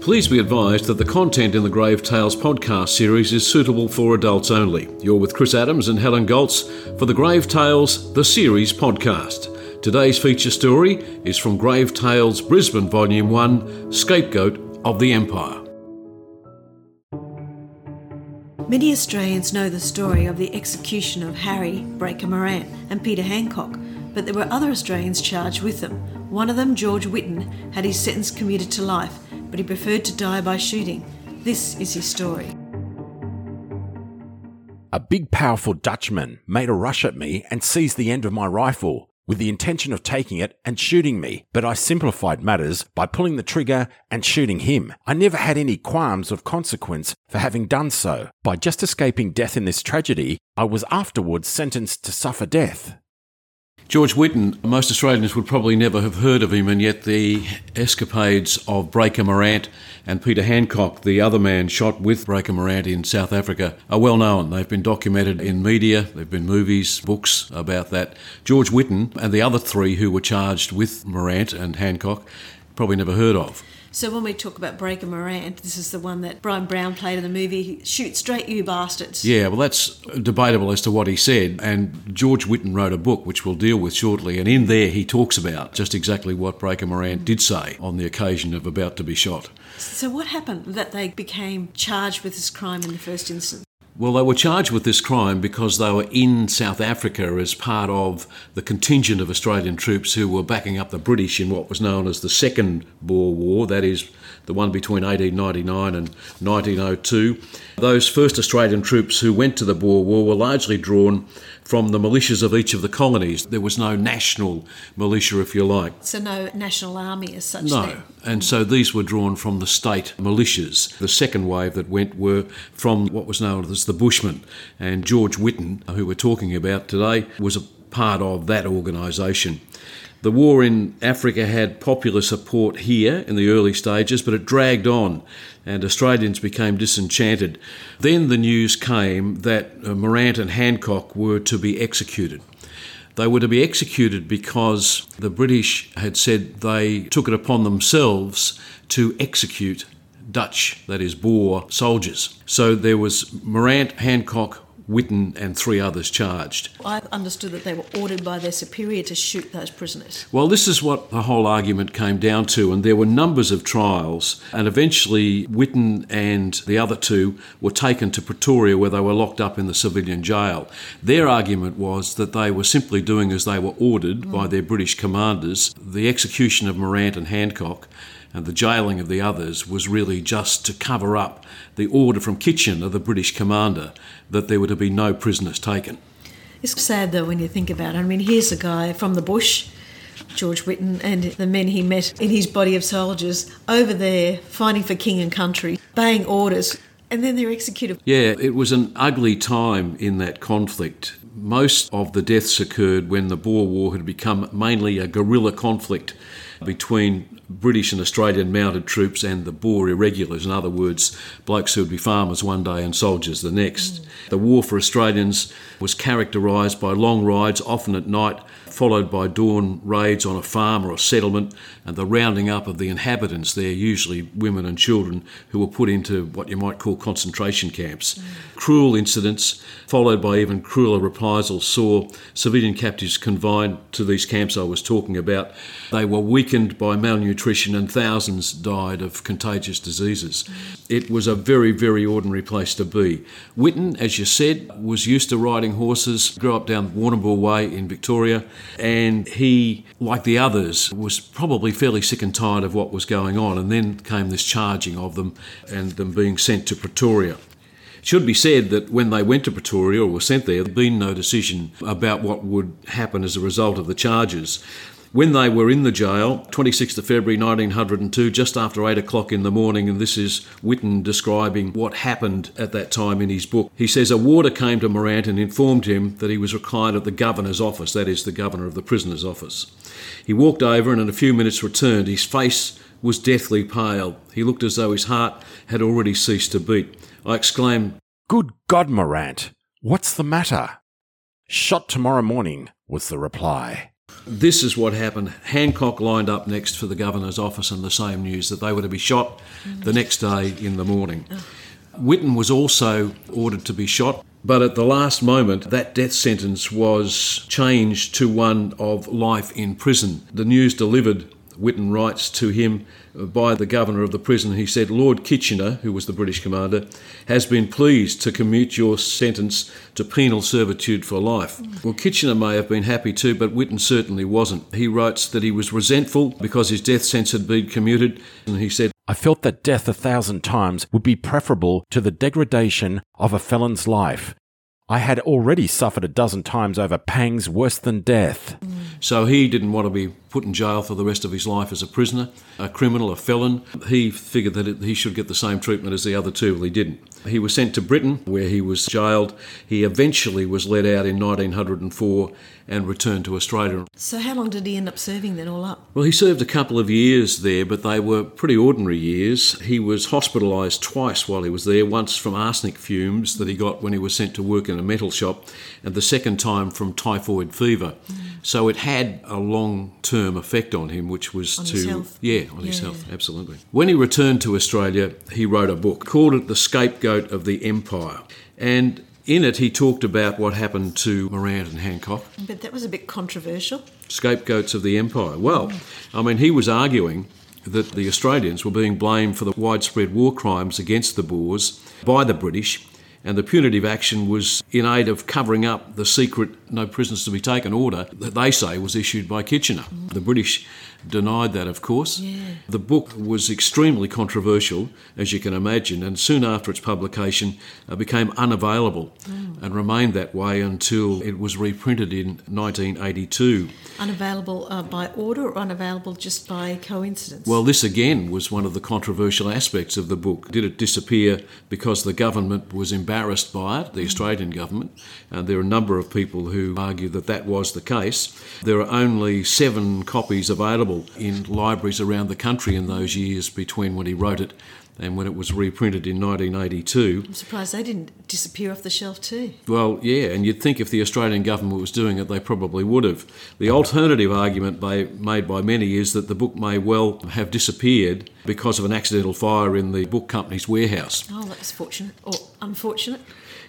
Please be advised that the content in the Grave Tales podcast series is suitable for adults only. You're with Chris Adams and Helen Goltz for the Grave Tales, the series podcast. Today's feature story is from Grave Tales Brisbane Volume 1 Scapegoat of the Empire. Many Australians know the story of the execution of Harry Breaker Morant and Peter Handcock, but there were other Australians charged with them. One of them, George Witton, had his sentence commuted to life but he preferred to die by shooting. This is his story. A big, powerful Dutchman made a rush at me and seized the end of my rifle with the intention of taking it and shooting me, but I simplified matters by pulling the trigger and shooting him. I never had any qualms of consequence for having done so. By just escaping death in this tragedy, I was afterwards sentenced to suffer death. George Witton, most Australians would probably never have heard of him, and yet the escapades of Breaker Morant and Peter Handcock, the other man shot with Breaker Morant in South Africa, are well known. They've been documented in media, there have been movies, books about that. George Witton and the other three who were charged with Morant and Handcock, probably never heard of. So when we talk about Breaker Morant, this is the one that Bryan Brown played in the movie Shoot Straight You Bastards. Yeah, well that's debatable as to what he said and George Witton wrote a book which we'll deal with shortly and in there he talks about just exactly what Breaker Morant did say on the occasion of about to be shot. So what happened that they became charged with this crime in the first instance? Well, they were charged with this crime because they were in South Africa as part of the contingent of Australian troops who were backing up the British in what was known as the Second Boer War, that is, the one between 1899 and 1902. Those first Australian troops who went to the Boer War were largely drawn from the militias of each of the colonies. There was no national militia, if you like. So, no national army as such? No. Then. And so these were drawn from the state militias. The second wave that went were from what was known as the Bushmen. And George Witton, who we're talking about today, was a part of that organisation. The war in Africa had popular support here in the early stages, but it dragged on and Australians became disenchanted. Then the news came that uh, Morant and Handcock were to be executed. They were to be executed because the British had said they took it upon themselves to execute Dutch, that is, Boer soldiers. So there was Morant, Handcock, Witton and three others charged. I understood that they were ordered by their superior to shoot those prisoners. Well, this is what the whole argument came down to, and there were numbers of trials, and eventually Witton and the other two were taken to Pretoria where they were locked up in the civilian jail. Their argument was that they were simply doing as they were ordered mm. by their British commanders. The execution of Morant and Handcock and the jailing of the others was really just to cover up the order from Kitchener, the British commander, that there were to be no prisoners taken. It's sad though when you think about it. I mean, here's a guy from the bush, George Witton, and the men he met in his body of soldiers over there fighting for king and country, obeying orders, and then they're executed. Yeah, it was an ugly time in that conflict. Most of the deaths occurred when the Boer War had become mainly a guerrilla conflict between British and Australian mounted troops and the Boer irregulars, in other words, blokes who would be farmers one day and soldiers the next. Mm. The war for Australians was characterised by long rides, often at night, followed by dawn raids on a farm or a settlement, and the rounding up of the inhabitants there, usually women and children, who were put into what you might call concentration camps. Mm. Cruel incidents, followed by even crueler reprisals, saw civilian captives confined to these camps I was talking about. They were weakened by malnutrition, and thousands died of contagious diseases. Mm. It was a very, very ordinary place to be. Witton, as you said, was used to riding horses, grew up down Warrnambool Way in Victoria, and he, like the others, was probably fairly sick and tired of what was going on. And then came this charging of them and them being sent to Pretoria. It should be said that when they went to Pretoria or were sent there, there had been no decision about what would happen as a result of the charges. When they were in the jail, 26th of February 1902, just after 8 o'clock in the morning, and this is Witton describing what happened at that time in his book, he says a warder came to Morant and informed him that he was required at the governor's office, that is, the governor of the prisoner's office. He walked over and in a few minutes returned. His face was deathly pale. He looked as though his heart had already ceased to beat. I exclaimed, Good God, Morant, what's the matter? Shot tomorrow morning, was the reply. This is what happened. Handcock lined up next for the governor's office and the same news that they were to be shot the next day in the morning. Witton was also ordered to be shot, but at the last moment, that death sentence was changed to one of life in prison. The news delivered, Witton writes to him by the governor of the prison. He said, Lord Kitchener, who was the British commander, has been pleased to commute your sentence to penal servitude for life. Well, Kitchener may have been happy too, but Witton certainly wasn't. He writes that he was resentful because his death sentence had been commuted, and he said, I felt that death a thousand times would be preferable to the degradation of a felon's life. I had already suffered a dozen times over pangs worse than death. So he didn't want to be put in jail for the rest of his life as a prisoner, a criminal, a felon. He figured that it, he should get the same treatment as the other two. Well, he didn't. He was sent to Britain, where he was jailed. He eventually was let out in 1904 and returned to Australia. So, how long did he end up serving then, all up? Well, he served a couple of years there, but they were pretty ordinary years. He was hospitalised twice while he was there once from arsenic fumes that he got when he was sent to work in a metal shop, and the second time from typhoid fever. Mm. So, it had a long term effect on him, which was on to. His health. Yeah, on yeah. his health, absolutely. When he returned to Australia, he wrote a book, called it The Scapegoat of the Empire. And in it, he talked about what happened to Morant and Handcock. But that was a bit controversial. Scapegoats of the empire. Well, I mean, he was arguing that the Australians were being blamed for the widespread war crimes against the Boers by the British, and the punitive action was in aid of covering up the secret no prisoners to be taken order that they say was issued by Kitchener. The British denied that, of course. Yeah. The book was extremely controversial, as you can imagine, and soon after its publication uh, became unavailable mm. and remained that way until it was reprinted in 1982. Unavailable uh, by order or unavailable just by coincidence? Well, this again was one of the controversial aspects of the book. Did it disappear because the government was embarrassed by it, the mm. Australian government? And there are a number of people who argue that that was the case. There are only seven copies available available in libraries around the country in those years between when he wrote it and when it was reprinted in 1982. I'm surprised they didn't disappear off the shelf too. Well, yeah, and you'd think if the Australian government was doing it, they probably would have. The alternative argument by, made by many is that the book may well have disappeared because of an accidental fire in the book company's warehouse. Oh, that's fortunate or unfortunate.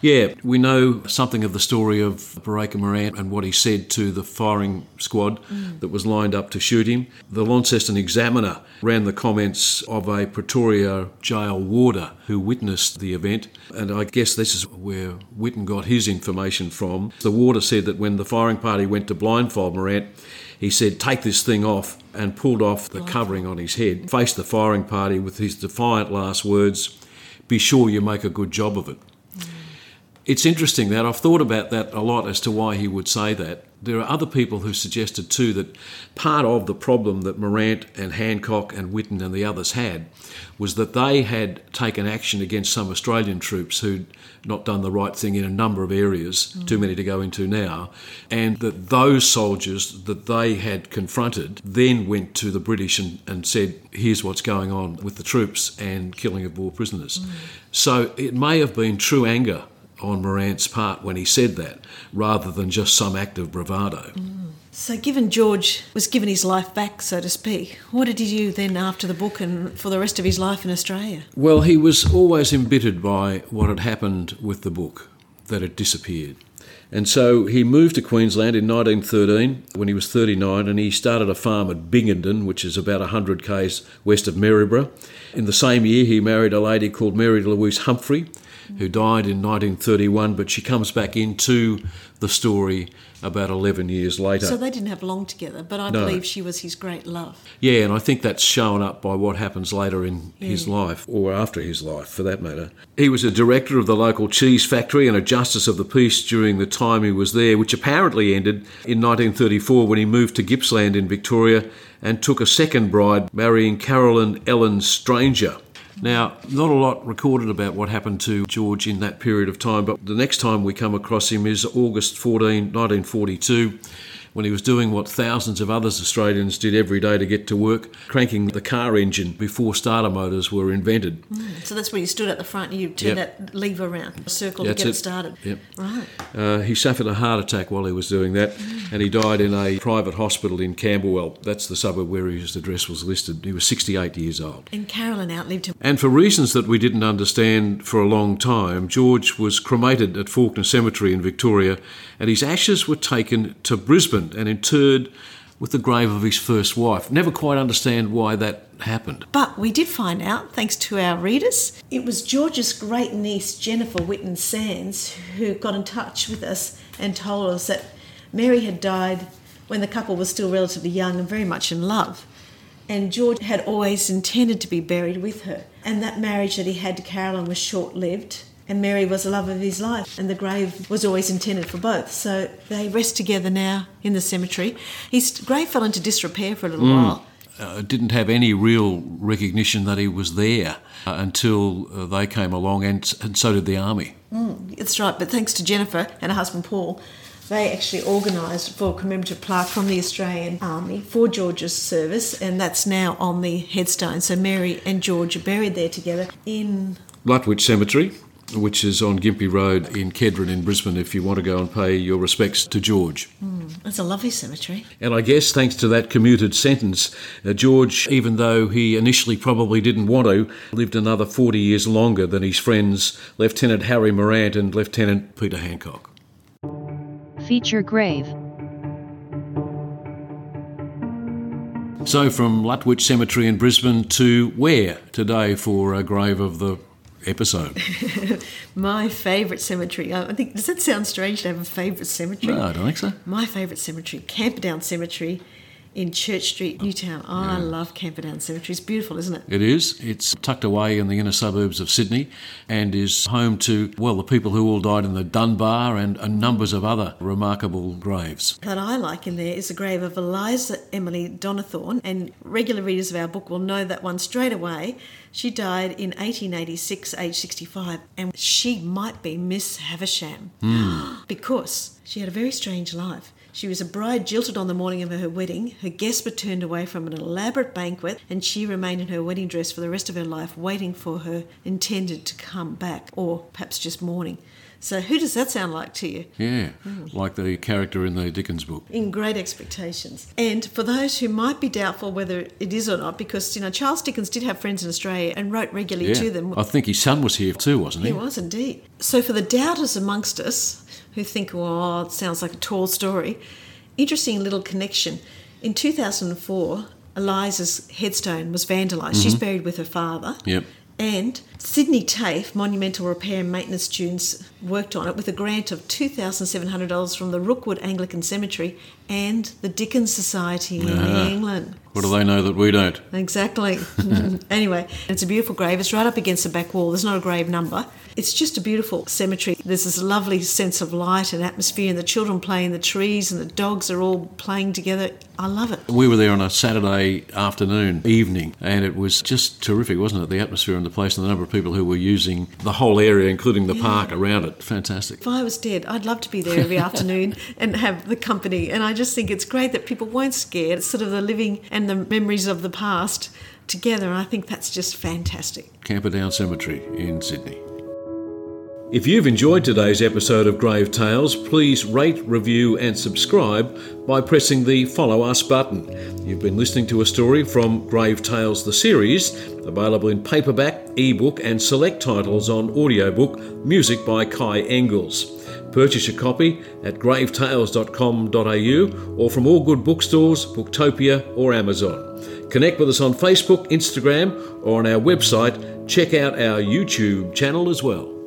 Yeah, we know something of the story of Breaker Morant and what he said to the firing squad mm. that was lined up to shoot him. The Launceston Examiner ran the comments of a Pretoria jail warder who witnessed the event, and I guess this is where Witton got his information from. The warder said that when the firing party went to blindfold Morant, he said, Take this thing off, and pulled off the covering on his head, faced the firing party with his defiant last words, Be sure you make a good job of it. It's interesting that I've thought about that a lot as to why he would say that. There are other people who suggested too that part of the problem that Morant and Handcock and Witton and the others had was that they had taken action against some Australian troops who'd not done the right thing in a number of areas, mm. too many to go into now, and that those soldiers that they had confronted then went to the British and, and said, here's what's going on with the troops and killing of war prisoners. Mm. So it may have been true anger on Morant's part when he said that, rather than just some act of bravado. Mm. So, given George was given his life back, so to speak, what did he do then after the book and for the rest of his life in Australia? Well, he was always embittered by what had happened with the book, that it disappeared. And so he moved to Queensland in 1913 when he was 39 and he started a farm at Biggenden, which is about 100 k's west of Maryborough. In the same year, he married a lady called Mary Louise Humphrey, who died in 1931, but she comes back into the story about 11 years later. So they didn't have long together, but I no. believe she was his great love. Yeah, and I think that's shown up by what happens later in yeah. his life, or after his life for that matter. He was a director of the local cheese factory and a justice of the peace during the time he was there, which apparently ended in 1934 when he moved to Gippsland in Victoria and took a second bride, marrying Carolyn Ellen Stranger. Now, not a lot recorded about what happened to George in that period of time, but the next time we come across him is August 14, 1942 when he was doing what thousands of others Australians did every day to get to work, cranking the car engine before starter motors were invented. So that's where you stood at the front and you turned Yep. that lever around, a circle That's to get it. it started. Yep. Right. Uh, he suffered a heart attack while he was doing that, and he died in a private hospital in Camberwell. That's the suburb where his address was listed. He was 68 years old. And Carolyn outlived him. And for reasons that we didn't understand for a long time, George was cremated at Fawkner Cemetery in Victoria, and his ashes were taken to Brisbane and interred with the grave of his first wife. Never quite understand why that happened. But we did find out, thanks to our readers, it was George's great niece, Jennifer Witton Sands, who got in touch with us and told us that Mary had died when the couple was still relatively young and very much in love. And George had always intended to be buried with her. And that marriage that he had to Carolyn was short lived. And Mary was the love of his life, and the grave was always intended for both. So they rest together now in the cemetery. His grave fell into disrepair for a little while. uh, didn't have any real recognition that he was there uh, until uh, they came along, and, and so did the army. That's right, but thanks to Jennifer and her husband Paul, they actually organised for a commemorative plaque from the Australian Army for George's service, and that's now on the headstone. So Mary and George are buried there together in. Lutwyche Cemetery, which is on Gympie Road in Kedron in Brisbane, if you want to go and pay your respects to George. It's a lovely cemetery. And I guess thanks to that commuted sentence, uh, George, even though he initially probably didn't want to, lived another 40 years longer than his friends Lieutenant Harry Morant and Lieutenant Peter Handcock. Feature grave. So from Lutwyche Cemetery in Brisbane to where today for a grave of the episode? My favourite cemetery. I think does that sound strange to have a favourite cemetery? no, I don't think so. My favourite cemetery, Camperdown Cemetery in Church Street, Newtown. Oh, I love Camperdown Cemetery. It's beautiful, isn't it? It is. It's tucked away in the inner suburbs of Sydney and is home to, well, the people who all died in the Dunbar and, and numbers of other remarkable graves. that I like in there is the grave of Eliza Emily Donnithorne, and regular readers of our book will know that one straight away. She died in 1886, aged 65, and she might be Miss Havisham hmm. because she had a very strange life. She was a bride jilted on the morning of her wedding. Her guests were turned away from an elaborate banquet, and she remained in her wedding dress for the rest of her life, waiting for her intended to come back, or perhaps just mourning. So, who does that sound like to you? Yeah, like the character in the Dickens book. in great expectations. And for those who might be doubtful whether it is or not, because you know Charles Dickens did have friends in Australia and wrote regularly to them. I think his son was here too, wasn't he? He was indeed. So for the doubters amongst us who think, "Oh, it sounds like a tall story," interesting little connection. In 2004, Eliza's headstone was vandalised. She's mm-hmm. buried with her father. Yep. And Sydney TAFE, Monumental Repair and Maintenance students, worked on it with a grant of $2,700 from the Rookwood Anglican Cemetery and the Dickens Society in ah, England. What do they know that we don't? Exactly. anyway, it's a beautiful grave. It's right up against the back wall. There's not a grave number. It's just a beautiful cemetery. There's this lovely sense of light and atmosphere, and the children play in the trees, and the dogs are all playing together. I love it. We were there on a Saturday afternoon, evening, and it was just terrific, wasn't it? The atmosphere in the place and the number of people who were using the whole area, including the park around it. Fantastic. If I was dead, I'd love to be there every afternoon and have the company. And I just think it's great that people weren't scared. It's sort of the living and the memories of the past together. And I think that's just fantastic. Camperdown Cemetery in Sydney. If you've enjoyed today's episode of Grave Tales, please rate, review, and subscribe by pressing the Follow Us button. You've been listening to a story from Grave Tales the series, available in paperback, ebook, and select titles on audiobook, music by Kai Engels. Purchase a copy at gravetales.com.au or from all good bookstores, Booktopia, or Amazon. Connect with us on Facebook, Instagram, or on our website. Check out our YouTube channel as well.